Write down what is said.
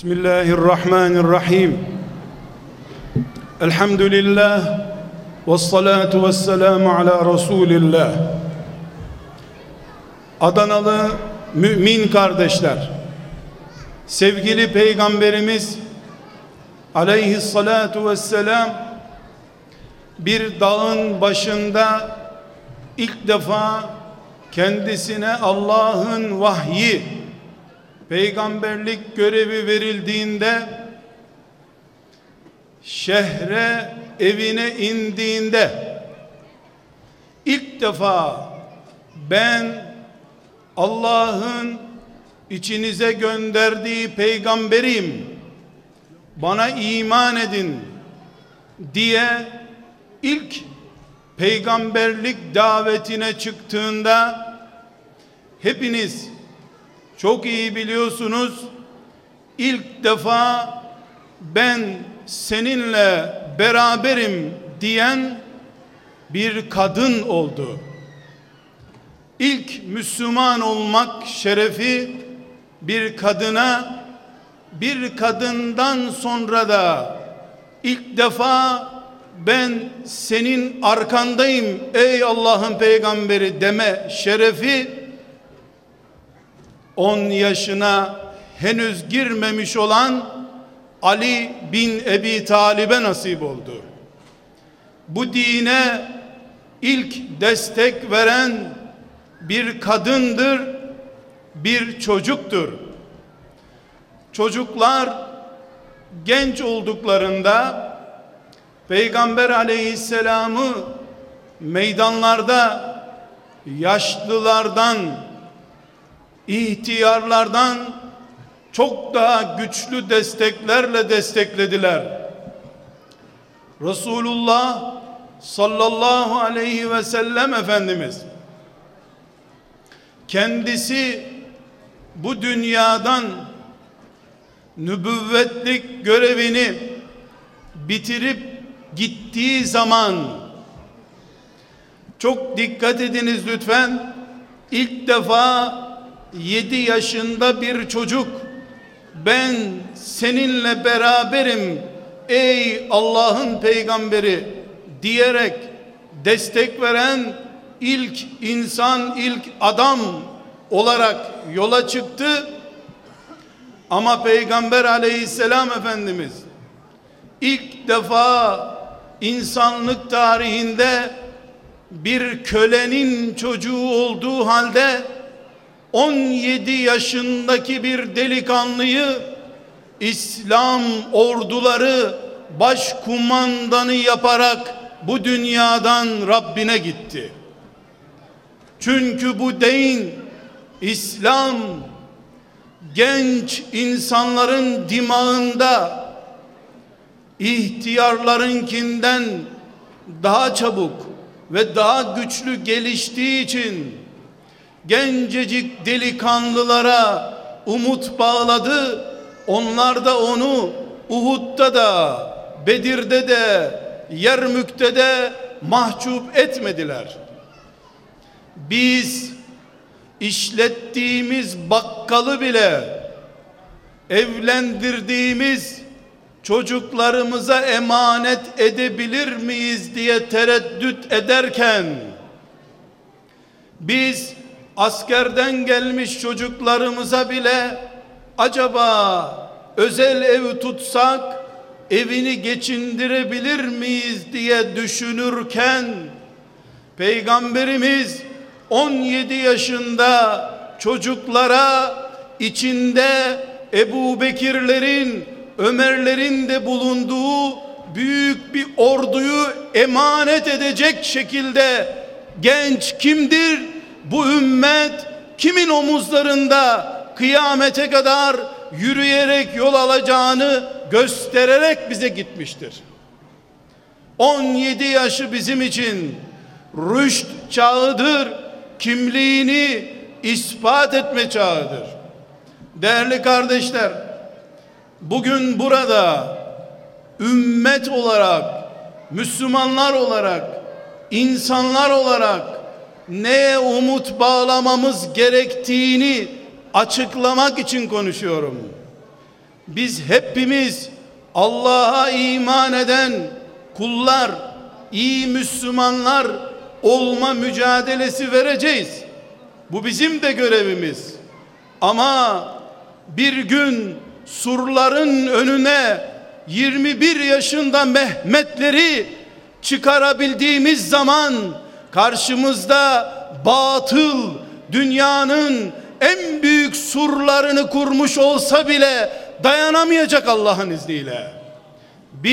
بسم الله الرحمن الرحيم الحمد لله والصلاة والسلام على رسول الله Adanalı mümin kardeşler sevgili peygamberimiz aleyhissalatu vesselam bir dağın başında ilk defa kendisine Allah'ın vahyi peygamberlik görevi verildiğinde şehre evine indiğinde ilk defa ben Allah'ın içinize gönderdiği peygamberiyim bana iman edin diye ilk peygamberlik davetine çıktığında hepiniz çok iyi biliyorsunuz ilk defa ben seninle beraberim diyen bir kadın oldu. İlk Müslüman olmak şerefi bir kadına bir kadından sonra da ilk defa ben senin arkandayım ey Allah'ın peygamberi deme şerefi 10 yaşına henüz girmemiş olan Ali bin Ebi Talib'e nasip oldu. Bu dine ilk destek veren bir kadındır, bir çocuktur. Çocuklar genç olduklarında Peygamber aleyhisselamı meydanlarda yaşlılardan ihtiyarlardan çok daha güçlü desteklerle desteklediler. Resulullah sallallahu aleyhi ve sellem Efendimiz kendisi bu dünyadan nübüvvetlik görevini bitirip gittiği zaman çok dikkat ediniz lütfen ilk defa 7 yaşında bir çocuk. Ben seninle beraberim ey Allah'ın peygamberi diyerek destek veren ilk insan ilk adam olarak yola çıktı. Ama peygamber aleyhisselam efendimiz ilk defa insanlık tarihinde bir kölenin çocuğu olduğu halde 17 yaşındaki bir delikanlıyı İslam orduları başkumandanı yaparak bu dünyadan Rabbine gitti. Çünkü bu din İslam genç insanların dimağında ihtiyarlarınkinden daha çabuk ve daha güçlü geliştiği için gencecik delikanlılara umut bağladı. Onlar da onu Uhud'da da Bedir'de de Yermük'te de mahcup etmediler. Biz işlettiğimiz bakkalı bile evlendirdiğimiz çocuklarımıza emanet edebilir miyiz diye tereddüt ederken biz askerden gelmiş çocuklarımıza bile acaba özel ev tutsak evini geçindirebilir miyiz diye düşünürken peygamberimiz 17 yaşında çocuklara içinde Ebu Bekirlerin Ömerlerin de bulunduğu büyük bir orduyu emanet edecek şekilde genç kimdir? Bu ümmet kimin omuzlarında kıyamete kadar yürüyerek yol alacağını göstererek bize gitmiştir. 17 yaşı bizim için rüşt çağıdır, kimliğini ispat etme çağıdır. Değerli kardeşler, bugün burada ümmet olarak, Müslümanlar olarak, insanlar olarak neye umut bağlamamız gerektiğini açıklamak için konuşuyorum. biz hepimiz Allah'a iman eden kullar, iyi Müslümanlar olma mücadelesi vereceğiz. Bu bizim de görevimiz. Ama bir gün surların önüne 21 yaşında Mehmetleri çıkarabildiğimiz zaman karşımızda batıl dünyanın en büyük surlarını kurmuş olsa bile dayanamayacak Allah'ın izniyle. Biz